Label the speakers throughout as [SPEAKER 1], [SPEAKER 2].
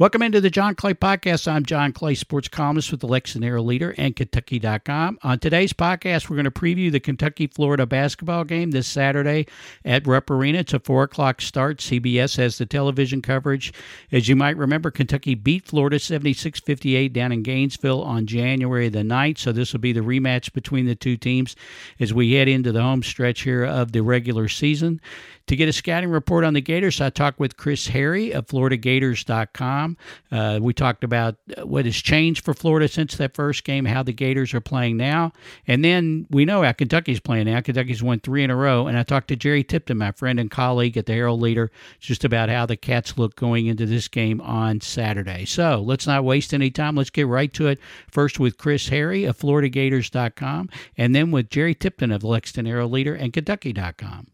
[SPEAKER 1] Welcome into the John Clay Podcast. I'm John Clay, sports columnist with the Lexington Leader and Kentucky.com. On today's podcast, we're going to preview the Kentucky Florida basketball game this Saturday at Rupp Arena. It's a 4 o'clock start. CBS has the television coverage. As you might remember, Kentucky beat Florida 76 58 down in Gainesville on January the 9th. So this will be the rematch between the two teams as we head into the home stretch here of the regular season. To get a scouting report on the Gators, I talked with Chris Harry of FloridaGators.com. Uh, we talked about what has changed for Florida since that first game, how the Gators are playing now, and then we know how Kentucky's playing now. Kentucky's won three in a row, and I talked to Jerry Tipton, my friend and colleague at the Herald Leader, just about how the Cats look going into this game on Saturday. So let's not waste any time. Let's get right to it. First with Chris Harry of FloridaGators.com, and then with Jerry Tipton of Lexington Herald Leader and Kentucky.com.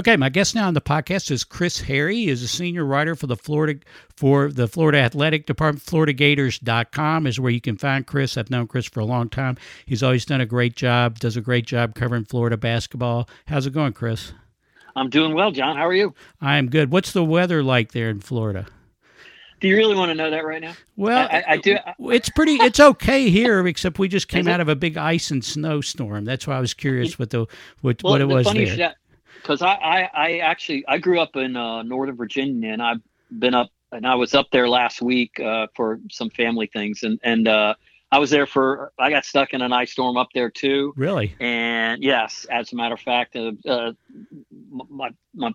[SPEAKER 1] Okay, my guest now on the podcast is Chris Harry. He is a senior writer for the Florida for the Florida Athletic Department. FloridaGators.com is where you can find Chris. I've known Chris for a long time. He's always done a great job, does a great job covering Florida basketball. How's it going, Chris?
[SPEAKER 2] I'm doing well, John. How are you?
[SPEAKER 1] I am good. What's the weather like there in Florida?
[SPEAKER 2] Do you really want to know that right now?
[SPEAKER 1] Well,
[SPEAKER 2] I, I do.
[SPEAKER 1] It's pretty. It's okay here, except we just came out of a big ice and snowstorm. That's why I was curious what the what,
[SPEAKER 2] well,
[SPEAKER 1] what it was
[SPEAKER 2] funny
[SPEAKER 1] there.
[SPEAKER 2] Because I, I, I actually I grew up in uh, Northern Virginia, and I've been up, and I was up there last week uh, for some family things, and and uh, I was there for. I got stuck in an ice storm up there too.
[SPEAKER 1] Really?
[SPEAKER 2] And yes, as a matter of fact, uh, uh, my my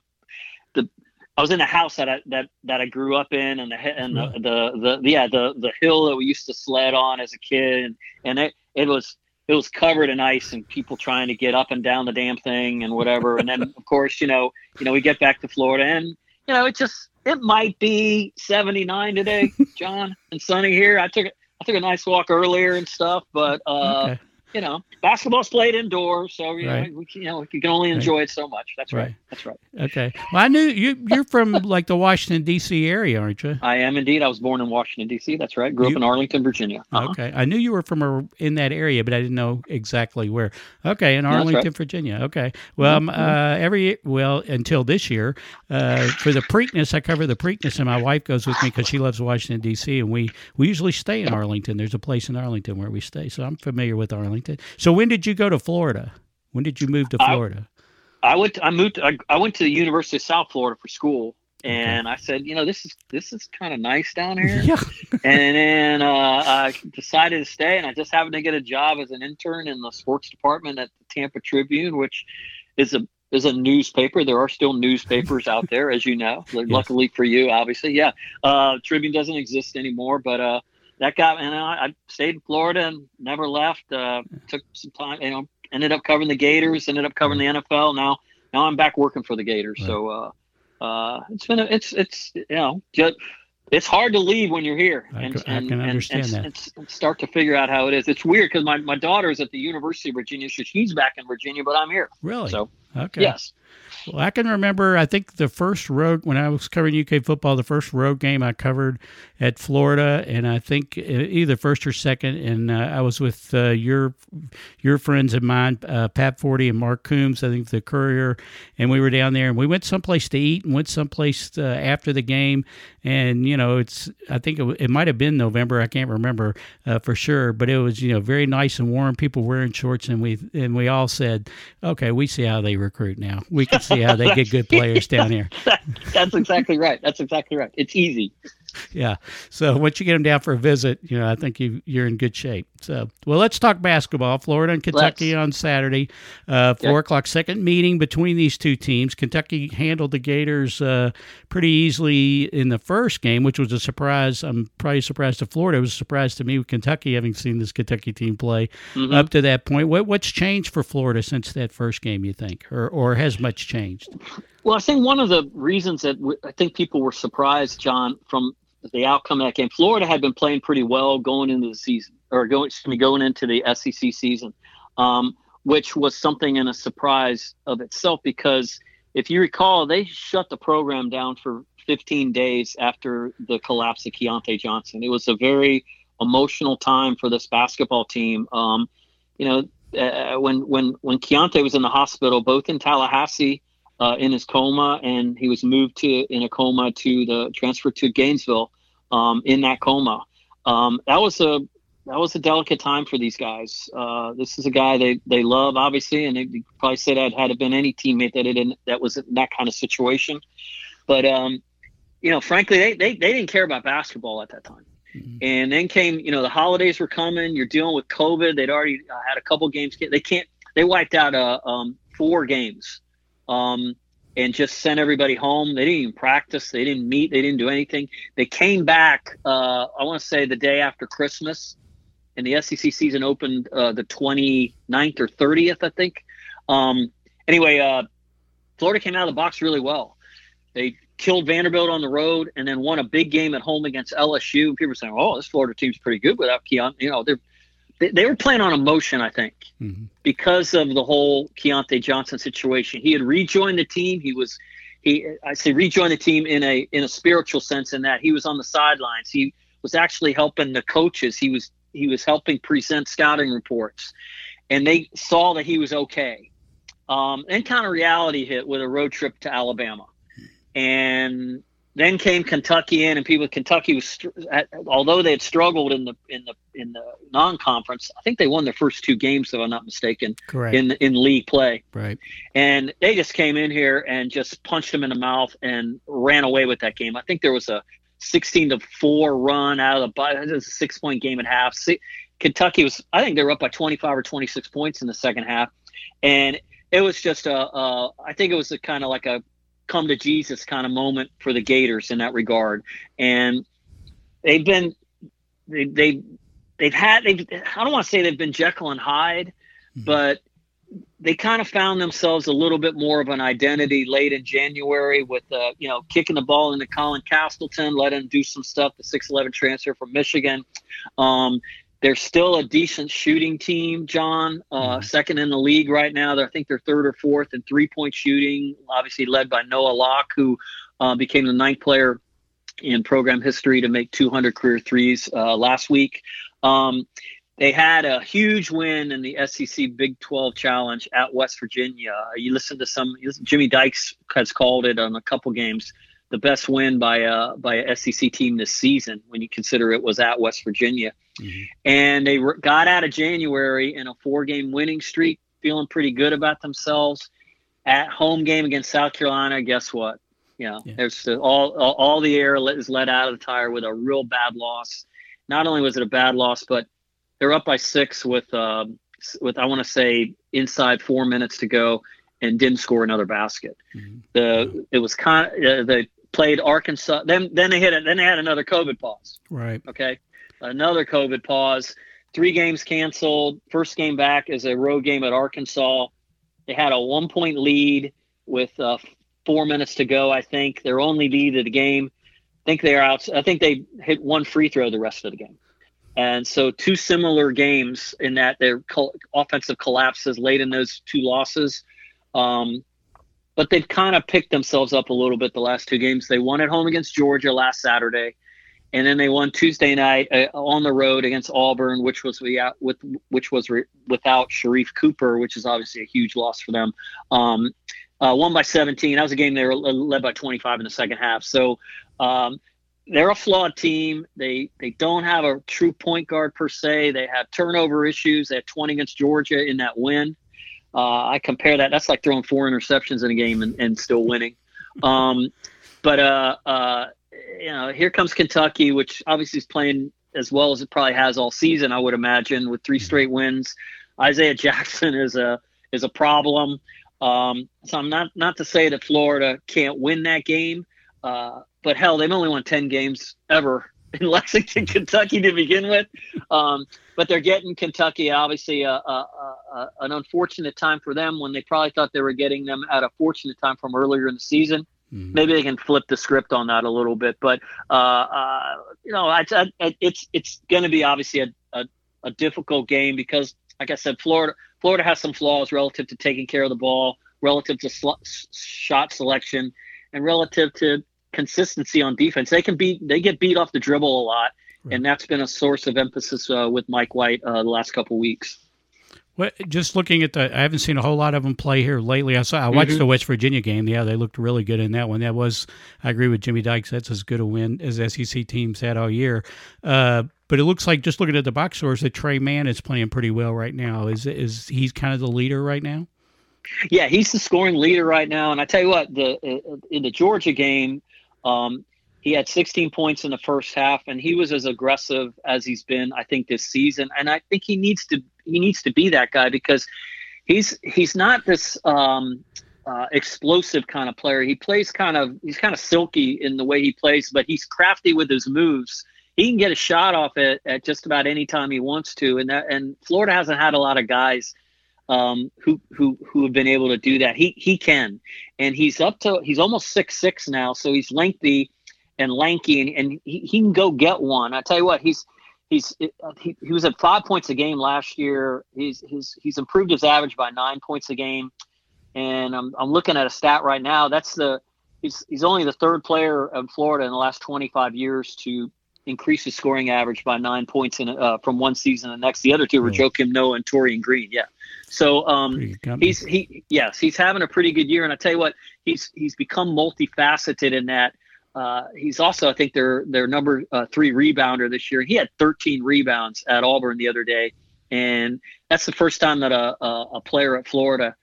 [SPEAKER 2] the I was in a house that I that that I grew up in, and the and the, the the yeah the the hill that we used to sled on as a kid, and, and it it was it was covered in ice and people trying to get up and down the damn thing and whatever. and then of course you know you know we get back to Florida and you know it just it might be 79 today, John, and sunny here. I took I took a nice walk earlier and stuff, but uh,
[SPEAKER 1] Okay.
[SPEAKER 2] You know basketball's played indoors, so you
[SPEAKER 1] Right.
[SPEAKER 2] know we, can- you know you can only enjoy it so much. That's right.
[SPEAKER 1] Right.
[SPEAKER 2] That's right.
[SPEAKER 1] Okay. Well, I knew you. You're from like the Washington D.C. area, aren't you?
[SPEAKER 2] I am indeed. I was born in Washington D.C. That's right. Grew
[SPEAKER 1] You-
[SPEAKER 2] up in Arlington, Virginia. Uh-huh.
[SPEAKER 1] Okay. I knew you were from a, in that area, but I didn't know exactly where. Okay, in Arlington,
[SPEAKER 2] right.
[SPEAKER 1] Virginia. Okay. Well, um, uh, every well until this year, uh, for the Preakness, I cover the Preakness, and my wife goes with me because she loves Washington D.C. and we we usually stay in Arlington. There's a place in Arlington where we stay, so I'm familiar with Arlington. So when did you go to Florida? When did you move to Florida?
[SPEAKER 2] I went. I moved. I, I went to the University of South Florida for school, and I said, you know, this is this is kind of nice down here.
[SPEAKER 1] yeah.
[SPEAKER 2] and then uh, I decided to stay, and I just happened to get a job as an intern in the sports department at the Tampa Tribune, which is a is a newspaper. There are still newspapers out there, as you know. Luckily for you, obviously, yeah. Uh, Tribune doesn't exist anymore, but uh, that got and I, I stayed in Florida and never left. Uh, took some time, you know, ended up covering the Gators, ended up covering the NFL. Now, now I'm back working for the Gators. So uh, uh, it's been a, it's it's you know just it's hard to leave when you're here
[SPEAKER 1] I
[SPEAKER 2] and,
[SPEAKER 1] I
[SPEAKER 2] and,
[SPEAKER 1] can
[SPEAKER 2] and-
[SPEAKER 1] understand
[SPEAKER 2] and,
[SPEAKER 1] that.
[SPEAKER 2] and s- and start to figure out how it is. It's weird because my, my daughter's at the University of Virginia, so she's back in Virginia, but I'm here.
[SPEAKER 1] Really?
[SPEAKER 2] So
[SPEAKER 1] Okay.
[SPEAKER 2] Yes.
[SPEAKER 1] Well, I can remember. I think the first road when I was covering UK football, the first road game I covered at Florida, and I think either first or second, and uh, I was with uh, your your friends of mine, uh, Pat Forde and Mark Coomes. I think the Courier, and we were down there, and we went someplace to eat, and went someplace uh, after the game, and you know, it's I think it, it might have been November. I can't remember uh, for sure, but it was you know very nice and warm. People wearing shorts, and we and we all said, okay, we see how they recruit now. We can see how they get good players down here.
[SPEAKER 2] That's exactly right. That's exactly right. It's easy.
[SPEAKER 1] Yeah. So once you get them down for a visit, you know, I think you you're in good shape. So, well, let's talk basketball. Florida and Kentucky let's. on Saturday, uh, four yep. o'clock. Second meeting between these two teams. Kentucky handled the Gators uh, pretty easily in the first game, which was a surprise. I'm probably surprised to Florida. It was a surprise to me with Kentucky having seen this Kentucky team play mm-hmm. up to that point. What what's changed for Florida since that first game? You think, or or has much changed?
[SPEAKER 2] Well, I think one of the reasons that I think people were surprised, John, from the outcome of that game. Florida had been playing pretty well going into the season, or going me, going into the SEC season, um, which was something in a surprise of itself because if you recall, they shut the program down for 15 days after the collapse of Keyontae Johnson. It was a very emotional time for this basketball team. Um, you know, uh, when when when Keyontae was in the hospital, both in Tallahassee uh, in his coma, and he was moved to in a coma to the transfer to Gainesville um, in that coma. Um, that was a that was a delicate time for these guys. Uh, this is a guy they, they love, obviously, and they probably said that had it been any teammate that it that was in that kind of situation. But um, you know, frankly, they, they they didn't care about basketball at that time. Mm-hmm. And then came, you know, the holidays were coming. You're dealing with COVID. They'd already uh, had a couple games. They can't. They wiped out uh, um, four games um, and just sent everybody home. They didn't even practice. They didn't meet. They didn't do anything. They came back, uh, I want to say the day after Christmas, and the SEC season opened uh, the 29th or 30th, I think. Um, anyway, uh, Florida came out of the box really well. They killed Vanderbilt on the road and then won a big game at home against LSU. People were saying, oh, this Florida team's pretty good without Keon. You know, they're – they, they were playing on emotion, I think, mm-hmm. because of the whole Keyontae Johnson situation. He had rejoined the team. He was he I say rejoined the team in a in a spiritual sense in that he was on the sidelines. He was actually helping the coaches. He was he was helping present scouting reports, and they saw that he was okay. Um, and kind of reality hit with a road trip to Alabama, and then came Kentucky in, and people Kentucky was although they had struggled in the in the in the non-conference, I think they won their first two games, if I'm not mistaken,
[SPEAKER 1] Correct.
[SPEAKER 2] in in league play.
[SPEAKER 1] Right.
[SPEAKER 2] And they just came in here and just punched them in the mouth and ran away with that game. I think there was a 16 to four run out of the it was a six point game at half. Kentucky was I think they were up by 25 or 26 points in the second half, and it was just a, a I think it was a kind of like a come to Jesus kind of moment for the Gators in that regard. And they've been they they they've had they I don't want to say they've been Jekyll and Hyde, mm-hmm. but they kind of found themselves a little bit more of an identity late in January with uh, you know kicking the ball into Colin Castleton, let him do some stuff. The six eleven transfer from Michigan. Um, they're still a decent shooting team, John. Uh, mm-hmm. Second in the league right now. I think they're third or fourth in three point shooting, obviously led by Noah Locke, who uh, became the ninth player in program history to make 200 career threes uh, last week. Um, they had a huge win in the SEC Big 12 Challenge at West Virginia. You listen to some, Jimmy Dykes has called it on a couple games the best win by a by a SEC team this season when you consider it was at West Virginia. Mm-hmm. And they re- got out of January in a four game winning streak, feeling pretty good about themselves. At home game against South Carolina, guess what? You know, yeah. there's the, all, all, all the air is let out of the tire with a real bad loss. Not only was it a bad loss, but they're up by six with uh, with I want to say inside four minutes to go and didn't score another basket. Mm-hmm. The it was kind of, uh, the played Arkansas. Then then they hit it. Then they had another COVID pause.
[SPEAKER 1] Right.
[SPEAKER 2] Okay. Another COVID pause. Three games canceled. First game back is a road game at Arkansas. They had a one point lead with uh, four minutes to go. I think their only lead of the game. I think they're out. I think they hit one free throw the rest of the game. And so, two similar games in that their offensive collapses late in those two losses. Um, but they've kind of picked themselves up a little bit the last two games. They won at home against Georgia last Saturday, and then they won Tuesday night uh, on the road against Auburn, which was without with which was re- without Sharife Cooper, which is obviously a huge loss for them. Um, uh, won by 17. That was a game they were led by 25 in the second half. So um, they're a flawed team. They they don't have a true point guard per se. They have turnover issues. They had 20 against Georgia in that win. Uh, I compare that. That's like throwing four interceptions in a game and, and still winning. Um, but uh, uh, you know, here comes Kentucky, which obviously is playing as well as it probably has all season. I would imagine with three straight wins. Isaiah Jackson is a is a problem. Um, so I'm not not to say that Florida can't win that game, uh, but hell, they've only won ten games ever in Lexington, Kentucky to begin with. Um, but they're getting Kentucky obviously a, a, a, an unfortunate time for them when they probably thought they were getting them at a fortunate time from earlier in the season. Mm-hmm. Maybe they can flip the script on that a little bit, but uh, uh, you know, I, I, it's it's going to be obviously a, a, a difficult game because, like I said, Florida Florida has some flaws relative to taking care of the ball, relative to sl- shot selection, and relative to consistency on defense. They can beat they get beat off the dribble a lot, right. and that's been a source of emphasis uh, with Mike White uh, the last couple weeks.
[SPEAKER 1] Well, just looking at the, I haven't seen a whole lot of them play here lately. I saw, I watched mm-hmm. the West Virginia game. Yeah, they looked really good in that one. That was, I agree with Jimmy Dykes. That's as good a win as SEC teams had all year. Uh, but it looks like just looking at the box scores that Tre Mann is playing pretty well right now. Is is he's kind of the leader right now?
[SPEAKER 2] Yeah, he's the scoring leader right now. And I tell you what, the in the Georgia game, um, he had 16 points in the first half, and he was as aggressive as he's been, I think, this season. And I think he needs to he needs to be that guy because he's he's not this um, uh, explosive kind of player. He plays kind of he's kind of silky in the way he plays, but he's crafty with his moves. He can get a shot off it at just about any time he wants to, and that and Florida hasn't had a lot of guys um, who who who have been able to do that. He he can, and he's up to he's almost six six now, so he's lengthy and lanky, and, and he, he can go get one. I tell you what, he's he's he, he was at five points a game last year. He's he's he's improved his average by nine points a game, and I'm I'm looking at a stat right now. That's the he's he's only the third player in Florida in the last 25 years to increase his scoring average by nine points in uh, from one season to the next. The other two were oh. Joakim Noah and Taurean Green. Yeah. So um, he's he yes he's having a pretty good year, and I tell you what he's he's become multifaceted in that uh, he's also, I think, their their number uh, three rebounder this year. He had 13 rebounds at Auburn the other day, and that's the first time that a, a, a player at Florida,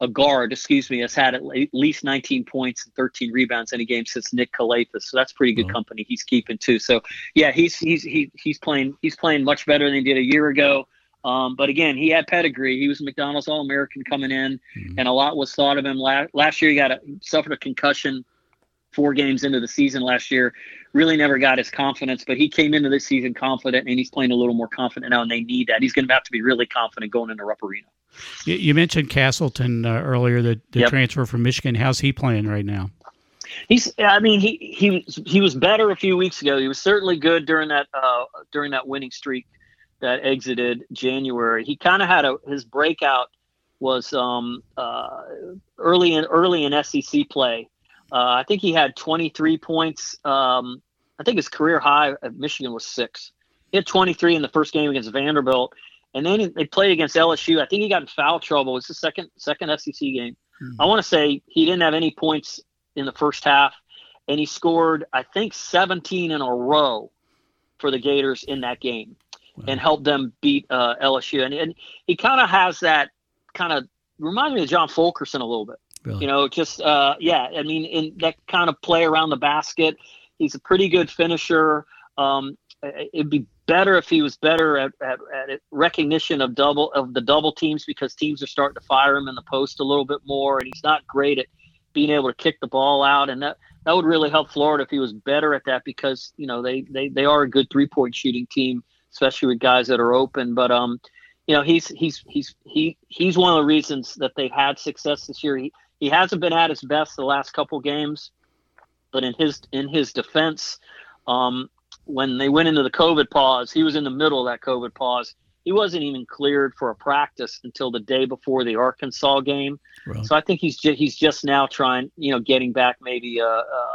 [SPEAKER 2] a guard, excuse me, has had at least 19 points and 13 rebounds in a game since Nick Calathes. So that's pretty good oh. company he's keeping too. So yeah, he's he's he, he's playing he's playing much better than he did a year ago. Um, but again, he had pedigree. He was a McDonald's All American coming in, mm-hmm. and a lot was thought of him. Last, last year, he got a, suffered a concussion four games into the season last year, really never got his confidence, but he came into this season confident and he's playing a little more confident now, and they need that. He's going to have to be really confident going into Rupp Arena.
[SPEAKER 1] You, mentioned Castleton uh, earlier, the, the yep. transfer from Michigan. How's he playing right now?
[SPEAKER 2] He's. I mean, he he he was better a few weeks ago. He was certainly good during that uh, during that winning streak that exited January. He kind of had a his breakout was um, uh, early in early in SEC play uh, I think he had 23 points. Um, I think his career high at Michigan was six. He had 23 in the first game against Vanderbilt, and then they played against LSU. I think he got in foul trouble. It's the second second SEC game. Mm-hmm. I want to say he didn't have any points in the first half, and he scored I think 17 in a row for the Gators in that game, wow. and helped them beat uh, LSU. And, and he kind of has that kind of reminds me of John Fulkerson a little bit. Really? You know, just uh, yeah. I mean, in that kind of play around the basket, he's a pretty good finisher. Um, it'd be better if he was better at, at, at, recognition of double of the double teams because teams are starting to fire him in the post a little bit more, and he's not great at being able to kick the ball out, and that that would really help Florida if he was better at that because you know they they, they are a good three point shooting team, especially with guys that are open. But um, you know he's he's he's he he's one of the reasons that they've had success this year. He he hasn't been at his best the last couple games, but in his in his defense, um, when they went into the COVID pause, he was in the middle of that COVID pause. he wasn't even cleared for a practice until the day before the Arkansas game. Right. So I think he's ju- he's just now trying, you know, getting back maybe a,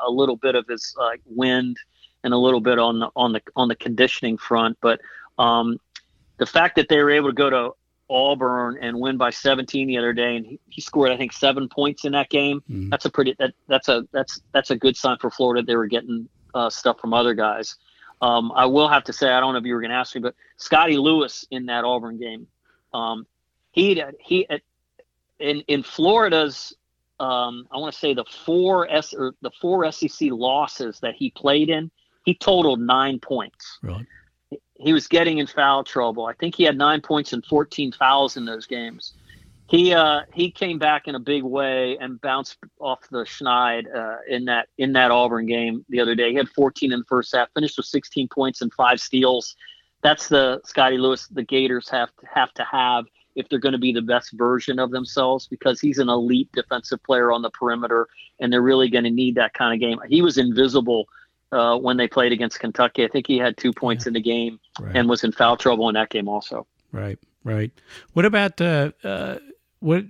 [SPEAKER 2] a little bit of his uh, wind and a little bit on the on the on the conditioning front. But um, the fact that they were able to go to Auburn and win by 17 the other day, and he, he scored I think seven points in that game. Mm-hmm. That's a pretty that that's a that's that's a good sign for Florida. They were getting uh, stuff from other guys. Um, I will have to say I don't know if you were going to ask me, but Scotty Lewis in that Auburn game, um, he he in in Florida's um, I want to say the four S or the four SEC losses that he played in, he totaled nine points.
[SPEAKER 1] Right
[SPEAKER 2] he was getting in foul trouble. I think he had nine points and 14 fouls in those games. He uh, he came back in a big way and bounced off the schneid uh, in that in that Auburn game the other day. He had 14 in the first half, finished with 16 points and five steals. That's the Scotty Lewis the Gators have to have to have if they're going to be the best version of themselves because he's an elite defensive player on the perimeter and they're really going to need that kind of game. He was invisible uh, when they played against Kentucky. I think he had two points yeah. in the game right. and was in foul trouble in that game also.
[SPEAKER 1] Right, right. What about uh, uh, what?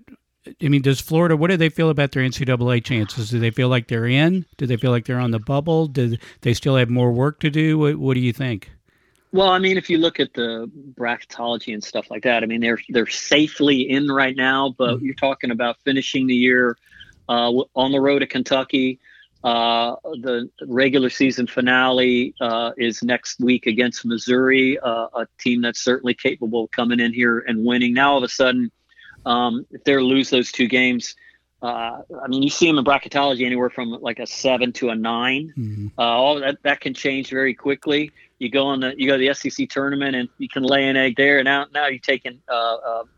[SPEAKER 1] I mean, does Florida? What do they feel about their NCAA chances? Do they feel like they're in? Do they feel like they're on the bubble? Do they still have more work to do? What, what do you think?
[SPEAKER 2] Well, I mean, if you look at the bracketology and stuff like that, I mean, they're they're safely in right now. But mm-hmm. you're talking about finishing the year uh, on the road to Kentucky. Uh, the regular season finale uh, is next week against Missouri, uh, a team that's certainly capable of coming in here and winning. Now, all of a sudden, um, if they lose those two games, uh, I mean, you see them in bracketology anywhere from like a seven to a 9 mm-hmm. Uh, all that that can change very quickly. You go on the you go to the SEC tournament and you can lay an egg there, and now now you're taking,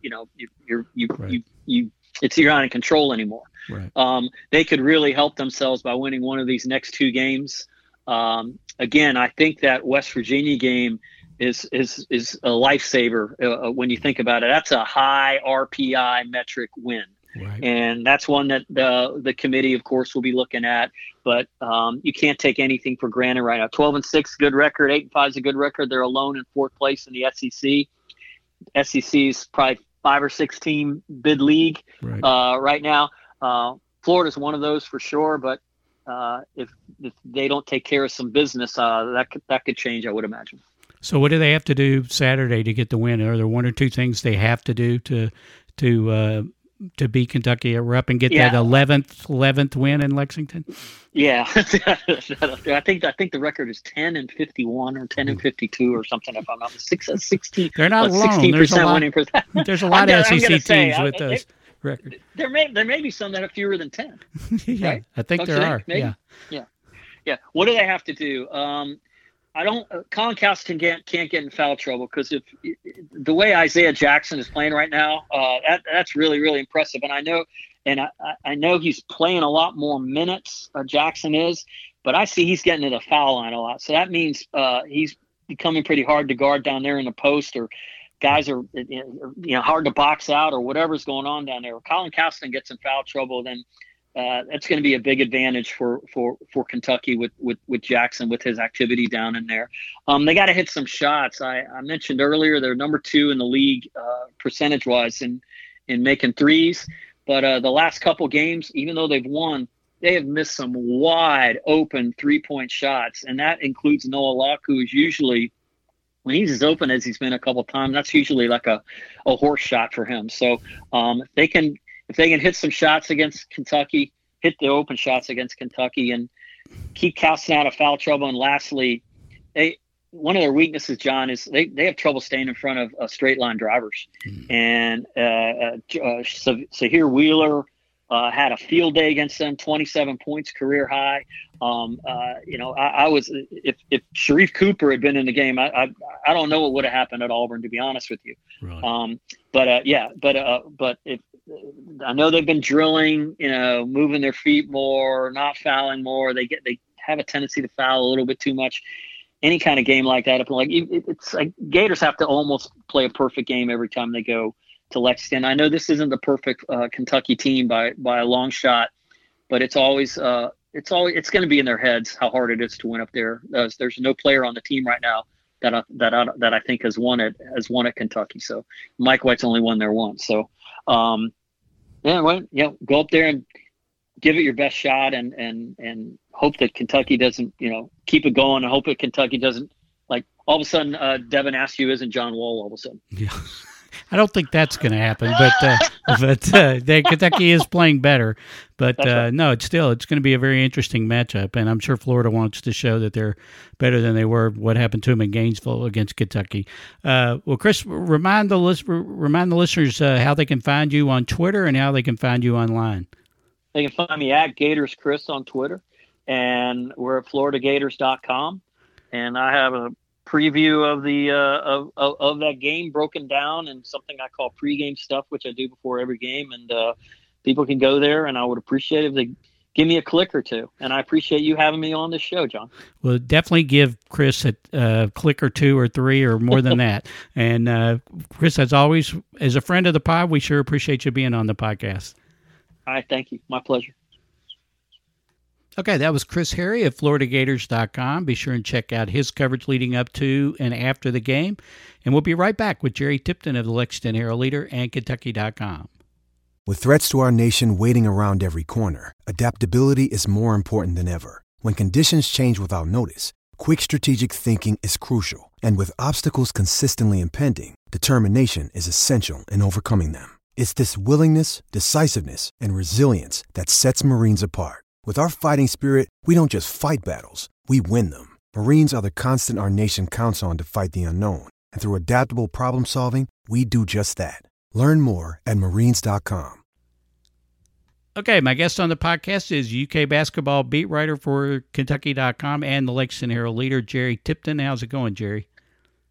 [SPEAKER 2] you know, you, you're you right. you you it's you're not in control anymore.
[SPEAKER 1] Right.
[SPEAKER 2] Um, they could really help themselves by winning one of these next two games. Um, again, I think that West Virginia game is is is a lifesaver uh, uh when you think about it. That's a high RPI metric win. Right. And that's one that the the committee, of course, will be looking at. But um, you can't take anything for granted right now. Twelve and six, good record. Eight and five is a good record. They're alone in fourth place in the SEC. SEC is probably five or six team bid league right, uh, right now. Uh, Florida's one of those for sure, but uh, if if they don't take care of some business, uh, that could, that could change. I would imagine.
[SPEAKER 1] So, what do they have to do Saturday to get the win? Are there one or two things they have to do to to uh, to beat Kentucky at Rupp and get yeah. that eleventh eleventh win in Lexington?
[SPEAKER 2] Yeah, I think I think the record is ten and fifty one or ten and fifty two or something. If I'm not six, 16,
[SPEAKER 1] They're not alone. There's a lot, there's a lot of SEC teams say, with those records.
[SPEAKER 2] There may there may be some that are fewer than ten.
[SPEAKER 1] yeah, right? I think Don't there are.
[SPEAKER 2] Maybe?
[SPEAKER 1] Yeah,
[SPEAKER 2] yeah, yeah. What do they have to do? Um, I don't. Uh, Colin Castleton can't can't get in foul trouble because if the way Isaiah Jackson is playing right now, uh, that that's really really impressive. And I know, and I, I know he's playing a lot more minutes. Uh, Jackson is, but I see he's getting to the foul line a lot. So that means uh, he's becoming pretty hard to guard down there in the post, or guys are you know hard to box out, or whatever's going on down there. If Colin Castleton gets in foul trouble, then uh, that's going to be a big advantage for for for Kentucky with with with Jackson with his activity down in there. Um, they got to hit some shots. I, I mentioned earlier they're number two in the league uh, percentage wise in in making threes, but uh, the last couple games, even though they've won, they have missed some wide open three point shots, and that includes Noah Locke, who is usually when he's as open as he's been a couple times, that's usually like a, a horse shot for him. So um, if they can if they can hit some shots against Kentucky, hit the open shots against Kentucky, and keep Castleton out of foul trouble. And lastly, they one of their weaknesses, John, is they, they have trouble staying in front of uh, straight line drivers. Mm. And uh, uh, uh Sahvir Wheeler uh, had a field day against them, 27 points, career high. Um, uh, you know, I, I, was if if Sharife Cooper had been in the game, I I, I don't know what would have happened at Auburn, to be honest with you.
[SPEAKER 1] Right.
[SPEAKER 2] Um, but uh, yeah, but uh, but if I know they've been drilling, you know, moving their feet more, not fouling more. They get they have a tendency to foul a little bit too much. Any kind of game like that, like it's like Gators have to almost play a perfect game every time they go to Lexington. I know this isn't the perfect uh, Kentucky team by by a long shot, but it's always uh, it's always it's going to be in their heads how hard it is to win up there. There's no player on the team right now that I, that I, that I think has won it has won at Kentucky. So Mike White's only won there once. So um, yeah, well, go up there and give it your best shot, and and and hope that Kentucky doesn't you know keep it going. I hope that Kentucky doesn't like all of a sudden uh, Devin Askew isn't John Wall all of a sudden.
[SPEAKER 1] Yeah. I don't think that's going to happen, but uh, but uh, they, Kentucky is playing better. But uh, no, it's still it's going to be a very interesting matchup, and I'm sure Florida wants to show that they're better than they were. What happened to them in Gainesville against Kentucky? Uh, well, Chris, remind the list, remind the listeners uh, how they can find you on Twitter and how they can find you online.
[SPEAKER 2] They can find me at Gators Chris on Twitter, and we're at FloridaGators.com. And I have a preview of the uh, of, of, of that game broken down and something I call pregame stuff, which I do before every game. And uh, people can go there, and I would appreciate if they give me a click or two. And I appreciate you having me on this show, John.
[SPEAKER 1] Well, definitely give Chris a uh, click or two or three or more than that. And uh, Chris, as always, as a friend of the pod, we sure appreciate you being on the podcast.
[SPEAKER 2] All right, thank you. My pleasure.
[SPEAKER 1] Okay, that was Chris Harry of FloridaGators.com. Be sure and check out his coverage leading up to and after the game. And we'll be right back with Jerry Tipton of the Lexington Herald Leader and Kentucky.com.
[SPEAKER 3] With threats to our nation waiting around every corner, adaptability is more important than ever. When conditions change without notice, quick strategic thinking is crucial. And with obstacles consistently impending, determination is essential in overcoming them. It's this willingness, decisiveness, and resilience that sets Marines apart. With our fighting spirit, we don't just fight battles, we win them. Marines are the constant our nation counts on to fight the unknown. And through adaptable problem solving, we do just that. Learn more at marines.com.
[SPEAKER 1] Okay, my guest on the podcast is UK basketball beat writer for Kentucky.com and the Lexington Herald leader, Jerry Tipton. How's it going, Jerry?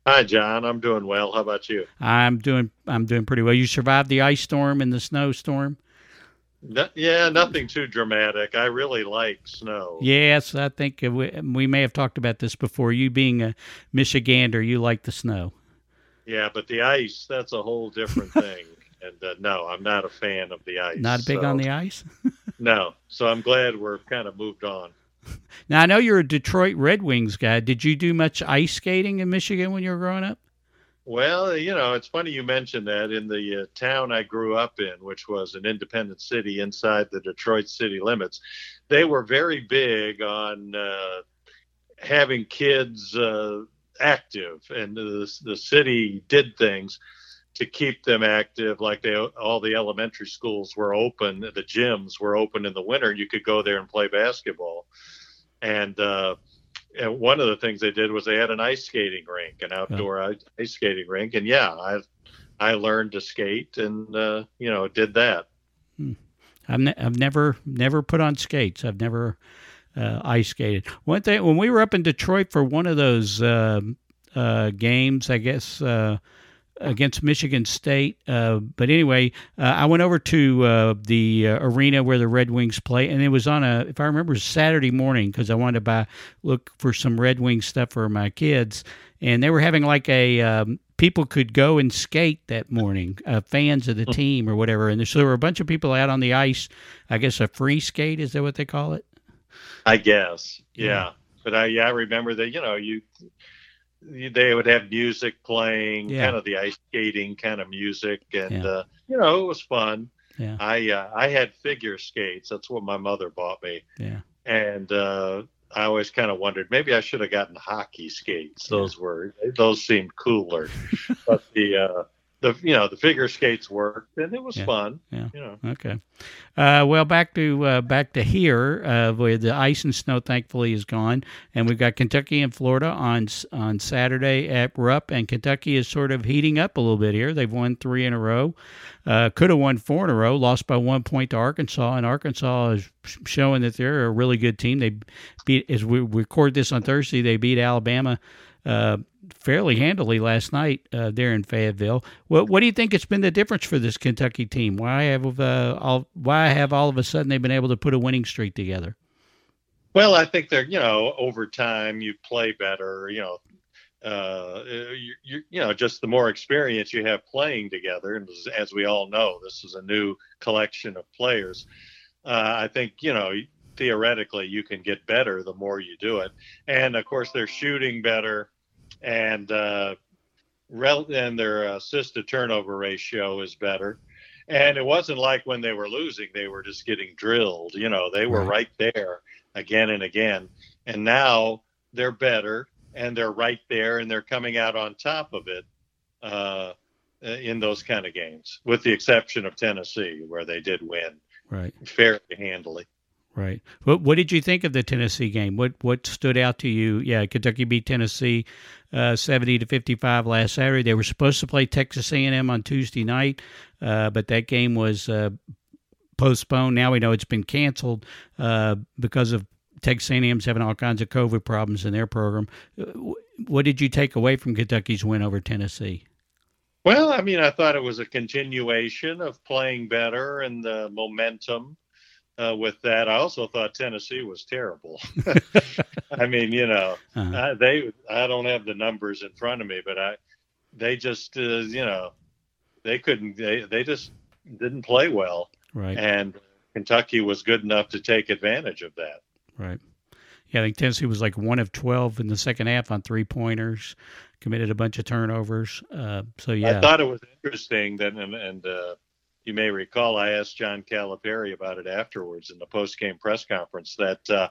[SPEAKER 4] Hi, John. I'm doing well. How about you?
[SPEAKER 1] I'm doing. I'm doing pretty well. You survived the ice storm and the snowstorm.
[SPEAKER 4] No, yeah, nothing too dramatic. I really like snow.
[SPEAKER 1] Yes, I think we, we may have talked about this before. You being a Michigander, you like the snow.
[SPEAKER 4] Yeah, but the ice, that's a whole different thing. and uh, no, I'm not a fan of the ice.
[SPEAKER 1] Not big so, on the ice?
[SPEAKER 4] no. So I'm glad we're kind of moved on.
[SPEAKER 1] Now, I know you're a Detroit Red Wings guy. Did you do much ice skating in Michigan when you were growing up?
[SPEAKER 4] Well, you know, it's funny you mentioned that in the uh, town I grew up in, which was an independent city inside the Detroit city limits. They were very big on uh, having kids uh, active, and the, the city did things to keep them active. Like they, all the elementary schools were open, the gyms were open in the winter. You could go there and play basketball, and uh, and one of the things they did was they had an ice skating rink, an outdoor yeah. ice skating rink, and yeah, I I learned to skate and uh, you know did that.
[SPEAKER 1] Hmm. I've ne- I've never never put on skates. I've never uh, ice skated. One thing when we were up in Detroit for one of those uh, uh games, I guess uh, against Michigan State. Uh, but anyway, uh, I went over to uh, the uh, arena where the Red Wings play, and it was on a, if I remember, Saturday morning because I wanted to buy look for some Red Wing stuff for my kids, and they were having like a um, people could go and skate that morning, uh, fans of the hmm. team or whatever, and so there were a bunch of people out on the ice. I guess a free skate is that what they call it?
[SPEAKER 4] I guess, yeah. yeah. But I yeah I remember that you know you they would have music playing, yeah. kind of the ice skating kind of music, and yeah. uh, you know it was fun. Yeah. I uh, I had figure skates. That's what my mother bought me.
[SPEAKER 1] Yeah.
[SPEAKER 4] And uh, I always kind of wondered maybe I should have gotten hockey skates. Those were those seemed cooler. but the uh, the you know the figure skates worked and it was
[SPEAKER 1] yeah.
[SPEAKER 4] fun.
[SPEAKER 1] Yeah.
[SPEAKER 4] You know.
[SPEAKER 1] Okay. Uh, well, back to uh, back to here, uh, where the ice and snow thankfully is gone, and we've got Kentucky and Florida on on Saturday at Rupp, and Kentucky is sort of heating up a little bit here. They've won three in a row. Uh, could have won four in a row, lost by one point to Arkansas, and Arkansas is showing that they're a really good team. They beat as we record this on Thursday, they beat Alabama uh, fairly handily last night uh, there in Fayetteville. What what do you think has been the difference for this Kentucky team? Why have uh, all why have all of a sudden they been able to put a winning streak together?
[SPEAKER 4] Well, I think they're you know over time you play better. You know, uh, you, you, you know just the more experience you have playing together, and as we all know, this is a new collection of players. Uh, I think you know theoretically you can get better the more you do it, and of course they're shooting better and uh, rel- and their assist to turnover ratio is better. And it wasn't like when they were losing, they were just getting drilled. You know, they were right, right there again and again. And now they're better and they're right there and they're coming out on top of it uh, in those kind of games, with the exception of Tennessee, where they did win
[SPEAKER 1] right
[SPEAKER 4] fairly handily.
[SPEAKER 1] Right. What What did you think of the Tennessee game? What What stood out to you? Yeah, Kentucky beat Tennessee uh, seventy to fifty five last Saturday. They were supposed to play Texas A and M on Tuesday night, uh, but that game was uh, postponed. Now we know it's been canceled uh, because of Texas A&M's having all kinds of COVID problems in their program. Uh, what did you take away from Kentucky's win over Tennessee?
[SPEAKER 4] Well, I mean, I thought it was a continuation of playing better and the momentum uh, with that. I also thought Tennessee was terrible. I mean, you know, uh-huh. I, they I don't have the numbers in front of me, but I they just uh, you know they couldn't they they just didn't play well.
[SPEAKER 1] Right.
[SPEAKER 4] And Kentucky was good enough to take advantage of that.
[SPEAKER 1] Right. Yeah, I think Tennessee was like one of twelve in the second half on three pointers, committed a bunch of turnovers. Uh, so yeah,
[SPEAKER 4] I thought it was interesting that and, and uh, you may recall I asked John Calipari about it afterwards in the post game press conference that uh,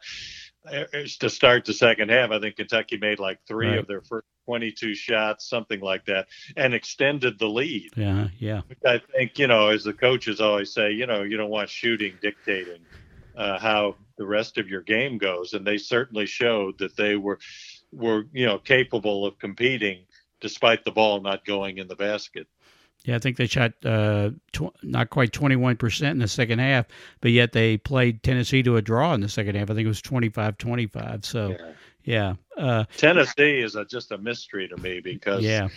[SPEAKER 4] to start the second half, I think Kentucky made like three right. of their first 22 shots, something like that, and extended the lead.
[SPEAKER 1] Yeah, yeah.
[SPEAKER 4] Which I think, you know, as the coaches always say, you know, you don't want shooting dictating uh, how the rest of your game goes, and they certainly showed that they were were you know capable of competing despite the ball not going in the basket.
[SPEAKER 1] Yeah, I think they shot uh, tw- not quite 21% in the second half, but yet they played Tennessee to a draw in the second half. I think it was 25 25. So, yeah. yeah. Uh,
[SPEAKER 4] Tennessee is a, just a mystery to me because
[SPEAKER 1] yeah.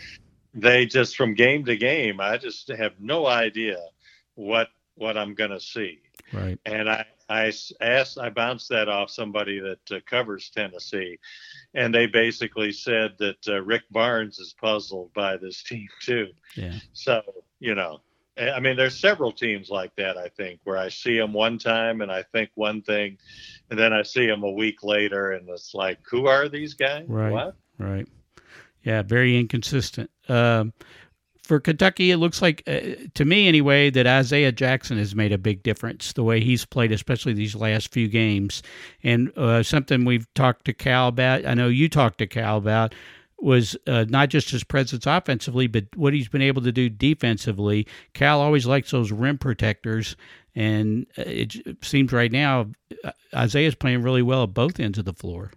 [SPEAKER 4] they just, from game to game, I just have no idea what what I'm going to see.
[SPEAKER 1] Right.
[SPEAKER 4] And I, I asked, I bounced that off somebody that uh, covers Tennessee, and they basically said that uh, Rick Barnes is puzzled by this team too.
[SPEAKER 1] Yeah.
[SPEAKER 4] So you know, I mean, there's several teams like that. I think where I see them one time and I think one thing, and then I see them a week later, and it's like, who are these guys?
[SPEAKER 1] Right.
[SPEAKER 4] What?
[SPEAKER 1] Right. Yeah, very inconsistent. Um, for Kentucky, it looks like, uh, to me anyway, that Isaiah Jackson has made a big difference the way he's played, especially these last few games. And uh, something we've talked to Cal about, I know you talked to Cal about, was uh, not just his presence offensively, but what he's been able to do defensively. Cal always likes those rim protectors, and uh, it, seems right now uh, Isaiah's playing really well at both ends of the floor.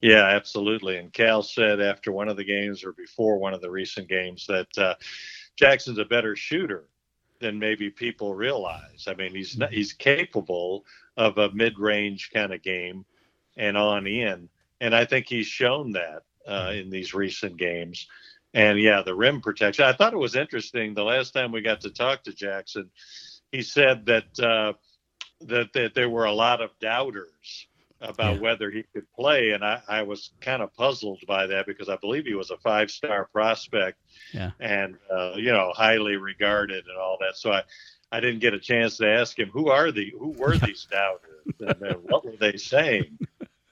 [SPEAKER 4] Yeah, absolutely. And Cal said after one of the games or before one of the recent games that uh, Jackson's a better shooter than maybe people realize. I mean, he's not, he's capable of a mid-range kind of game and on in, and I think he's shown that uh, in these recent games. And yeah, the rim protection. I thought it was interesting. The last time we got to talk to Jackson, he said that uh, that that there were a lot of doubters about yeah. whether he could play. And I, I was kind of puzzled by that because I believe he was a five star prospect
[SPEAKER 1] yeah.
[SPEAKER 4] and, uh, you know, highly regarded and all that. So I, I didn't get a chance to ask him who are the who were these doubters and what were they saying.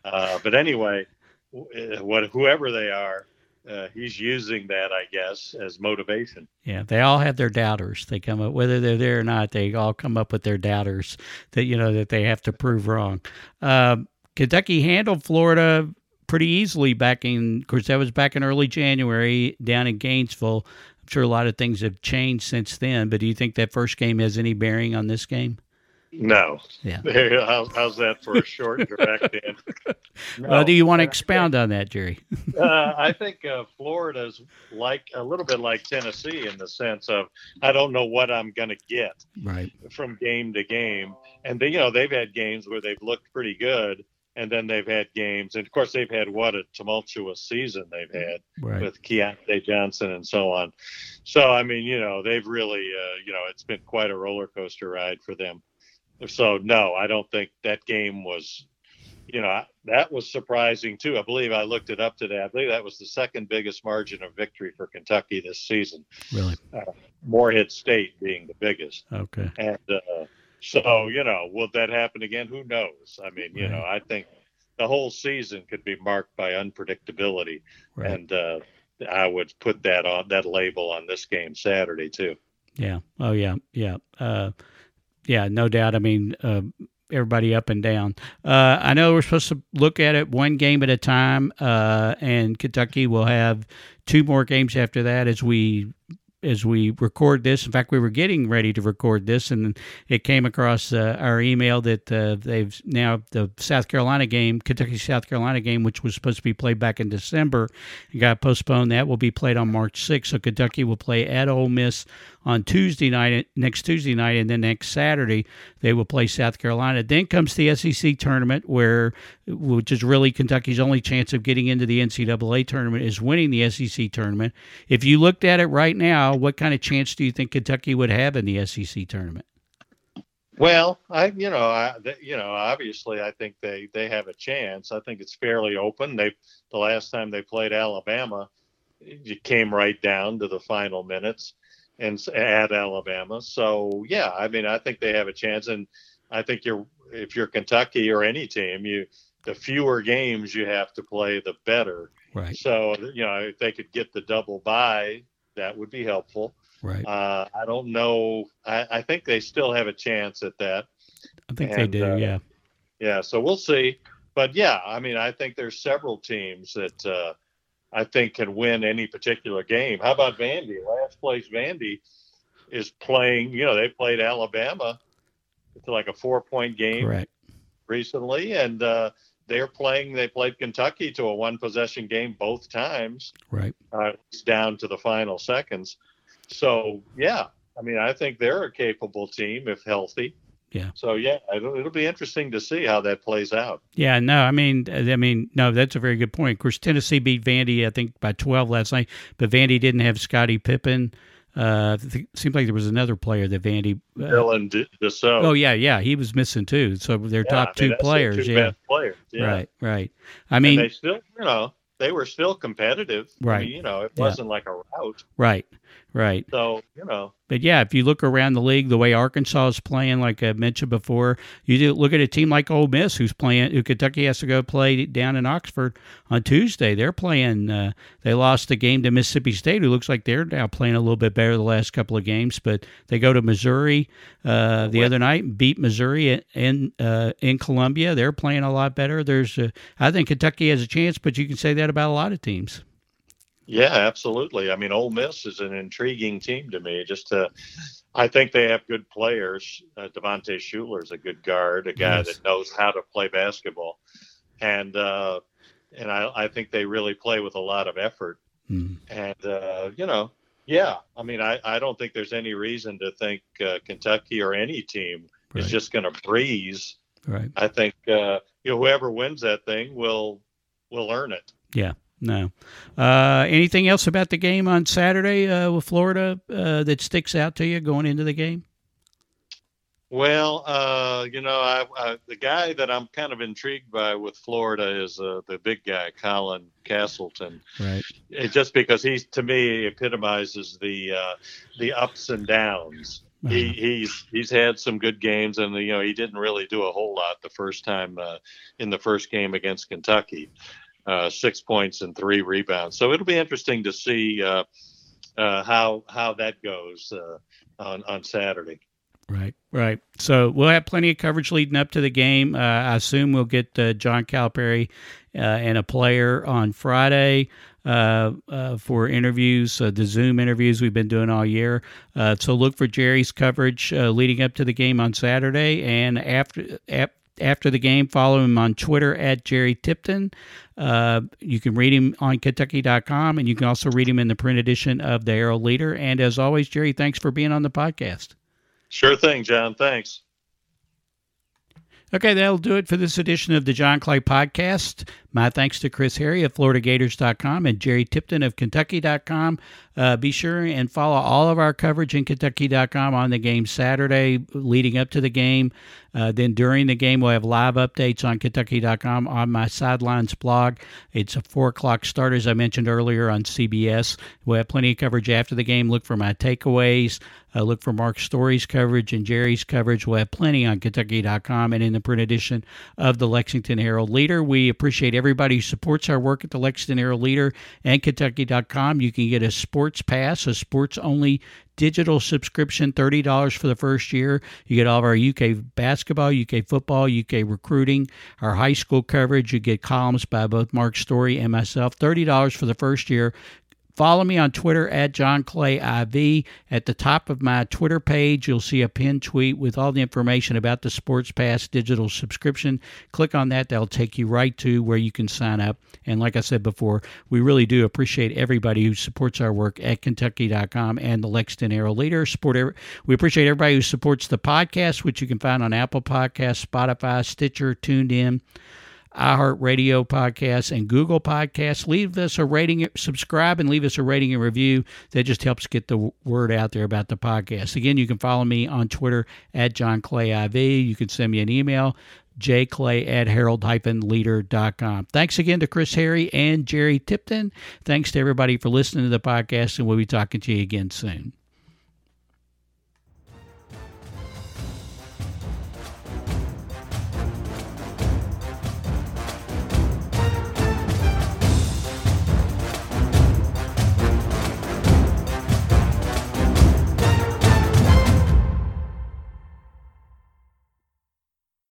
[SPEAKER 4] Uh, but anyway, what whoever they are, uh, he's using that, I guess, as motivation.
[SPEAKER 1] Yeah, they all have their doubters. They come up, whether they're there or not, they all come up with their doubters that you know that they have to prove wrong. Um, Kentucky handled Florida pretty easily back in, of course, that was back in early January down in Gainesville. I'm sure a lot of things have changed since then, but do you think that first game has any bearing on this game?
[SPEAKER 4] No.
[SPEAKER 1] Yeah.
[SPEAKER 4] How's, how's that for a short direct answer?
[SPEAKER 1] No. Well, do you want to expound on that, Jerry?
[SPEAKER 4] uh, I think uh, Florida's like a little bit like Tennessee in the sense of I don't know what I'm going to get
[SPEAKER 1] right
[SPEAKER 4] from game to game, and they, you know they've had games where they've looked pretty good, and then they've had games, and of course they've had what a tumultuous season they've had
[SPEAKER 1] right.
[SPEAKER 4] with Keyontae Johnson and so on. So I mean, you know, they've really, uh, you know, it's been quite a roller coaster ride for them. So no, I don't think that game was. You know, that was surprising too. I believe I looked it up today. I believe that was the second biggest margin of victory for Kentucky this season.
[SPEAKER 1] Really?
[SPEAKER 4] Uh, Morehead State being the biggest.
[SPEAKER 1] Okay.
[SPEAKER 4] And uh, so, you know, will that happen again? Who knows? I mean, you right. know, I think the whole season could be marked by unpredictability,
[SPEAKER 1] Right.
[SPEAKER 4] and uh, I would put that on that label on this game Saturday too.
[SPEAKER 1] Yeah. Oh, yeah. Yeah. Uh, yeah. No doubt. I mean, uh, everybody up and down. Uh, I know we're supposed to look at it one game at a time, uh, and Kentucky will have two more games after that as we as we record this. In fact, we were getting ready to record this, and it came across uh, our email that uh, they've now the South Carolina game, Kentucky South Carolina game, which was supposed to be played back in December, got postponed. That will be played on March 6th. So Kentucky will play at Ole Miss on Tuesday night, next Tuesday night, and then next Saturday they will play South Carolina. Then comes the SEC tournament, where which is really Kentucky's only chance of getting into the NCAA tournament is winning the SEC tournament. If you looked at it right now, what kind of chance do you think Kentucky would have in the SEC tournament?
[SPEAKER 4] Well, I you know I you know obviously I think they they have a chance. I think it's fairly open. They the last time they played Alabama, it came right down to the final minutes and at Alabama. So yeah, I mean I think they have a chance. And I think you're if you're Kentucky or any team, you the fewer games you have to play, the better.
[SPEAKER 1] Right,
[SPEAKER 4] So you know if they could get the double bye, that would be helpful.
[SPEAKER 1] right.
[SPEAKER 4] Uh, I don't know. I, I think they still have a chance at that.
[SPEAKER 1] I think they do.
[SPEAKER 4] uh,
[SPEAKER 1] yeah,
[SPEAKER 4] Yeah, so we'll see. But yeah, I mean, I think there's several teams that uh, I think can win any particular game. How about Vandy? Last place Vandy is playing. You know, they played Alabama. It's like a four point game recently, and uh, they're playing. They played Kentucky to a one possession game both times
[SPEAKER 1] Right.
[SPEAKER 4] uh, it's down to the final seconds. So yeah, I mean, I think they're a capable team if healthy.
[SPEAKER 1] Yeah.
[SPEAKER 4] So yeah, it'll, it'll be interesting to see how that plays out.
[SPEAKER 1] Yeah, no, I mean, I mean, no, that's a very good point. Of course, Tennessee beat Vandy, I think, by 12 last night, but Vandy didn't have Scotty Pippen. Uh, it seemed like there was another player that Vandy. Uh,
[SPEAKER 4] Dylan D-
[SPEAKER 1] oh yeah, yeah, he was missing too. So their
[SPEAKER 4] Yeah,
[SPEAKER 1] top
[SPEAKER 4] I mean,
[SPEAKER 1] two players,
[SPEAKER 4] two
[SPEAKER 1] yeah,
[SPEAKER 4] best players. Yeah.
[SPEAKER 1] right, right. I
[SPEAKER 4] And
[SPEAKER 1] mean,
[SPEAKER 4] they still, you know, they were still competitive. I
[SPEAKER 1] Right.
[SPEAKER 4] mean, you know, it wasn't like a rout.
[SPEAKER 1] right, right.
[SPEAKER 4] So you know,
[SPEAKER 1] But yeah, if you look around the league, the way Arkansas is playing, like I mentioned before, you do look at a team like Ole Miss, who's playing, who Kentucky has to go play down in Oxford on Tuesday. They're playing. Uh, they lost the game to Mississippi State, who looks like they're now playing a little bit better the last couple of games. But they go to Missouri uh, the other night, and beat Missouri in uh, in Columbia. They're playing a lot better. There's, I think Kentucky has a chance, but you can say that about a lot of teams.
[SPEAKER 4] Yeah, absolutely. I mean, Ole Miss is an intriguing team to me. Just to, I think they have good players. Uh, Devontae Shuler is a good guard, a guy
[SPEAKER 1] Yes.
[SPEAKER 4] that knows how to play basketball, and uh, and I, I think they really play with a lot of effort.
[SPEAKER 1] Mm.
[SPEAKER 4] And uh, you know, yeah, I mean, I, I don't think there's any reason to think uh, Kentucky or any team
[SPEAKER 1] Right.
[SPEAKER 4] is just going to breeze.
[SPEAKER 1] Right.
[SPEAKER 4] I think uh, you know whoever wins that thing will will earn it.
[SPEAKER 1] Yeah. No. Uh, anything else about the game on Saturday uh, with Florida uh, that sticks out to you going into the game?
[SPEAKER 4] Well, uh, you know, I, I, the guy that I'm kind of intrigued by with Florida is uh, the big guy, Colin Castleton.
[SPEAKER 1] Right.
[SPEAKER 4] It, just because he's to me epitomizes the uh, the ups and downs. He,
[SPEAKER 1] Uh-huh.
[SPEAKER 4] he's he's had some good games, and you know he didn't really do a whole lot the first time uh, in the first game against Kentucky. Uh, six points and three rebounds. So it'll be interesting to see uh, uh, how how that goes uh, on on Saturday.
[SPEAKER 1] Right. Right. So we'll have plenty of coverage leading up to the game. Uh, I assume we'll get John Calipari and a player on Friday. Uh, uh, for interviews, uh, the Zoom interviews we've been doing all year. So look for Jerry's coverage leading up to the game on Saturday, and after ap- after the game, follow him on Twitter at Jerry Tipton. Uh, you can read him on Kentucky.com, and you can also read him in the print edition of the Herald Leader. And as always, Jerry, thanks for being on the podcast.
[SPEAKER 4] Sure thing, John. Thanks.
[SPEAKER 1] Okay, that'll do it for this edition of the John Clay Podcast. My thanks to Chris Harry of FloridaGators.com and Jerry Tipton of Kentucky.com. Uh, be sure and follow all of our coverage in Kentucky.com on the game Saturday leading up to the game. Uh, then during the game, we'll have live updates on Kentucky.com on my sidelines blog. It's a four o'clock start, as I mentioned earlier, on CBS. We'll have plenty of coverage after the game. Look for my takeaways. Uh, look for Mark Story's coverage and Jerry's coverage. We'll have plenty on Kentucky.com and in the print edition of the Lexington Herald Leader. We appreciate everybody who supports our work at the Lexington Herald Leader and Kentucky.com. You can get a sports pass, a sports only digital subscription, $30 for the first year. You get all of our UK basketball, UK football, UK recruiting, our high school coverage. You get columns by both Mark Story and myself. $30 for the first year. Follow me on Twitter at John Clay IV. At the top of my Twitter page, you'll see a pinned tweet with all the information about the Sports Pass digital subscription. Click on that, that'll take you right to where you can sign up. And like I said before, we really do appreciate everybody who supports our work at Kentucky.com and the Lexington Herald Leader. Support we appreciate everybody who supports the podcast, which you can find on Apple Podcasts, Spotify, Stitcher, TuneIn iHeartRadio podcasts, and Google Podcasts. Leave us a rating, subscribe, and leave us a rating and review. That just helps get the word out there about the podcast. Again, you can follow me on Twitter at John Clay IV. You can send me an email, jclay at herald-leader.com. Thanks again to Chris Harry and Jerry Tipton. Thanks to everybody for listening to the podcast, and we'll be talking to you again soon.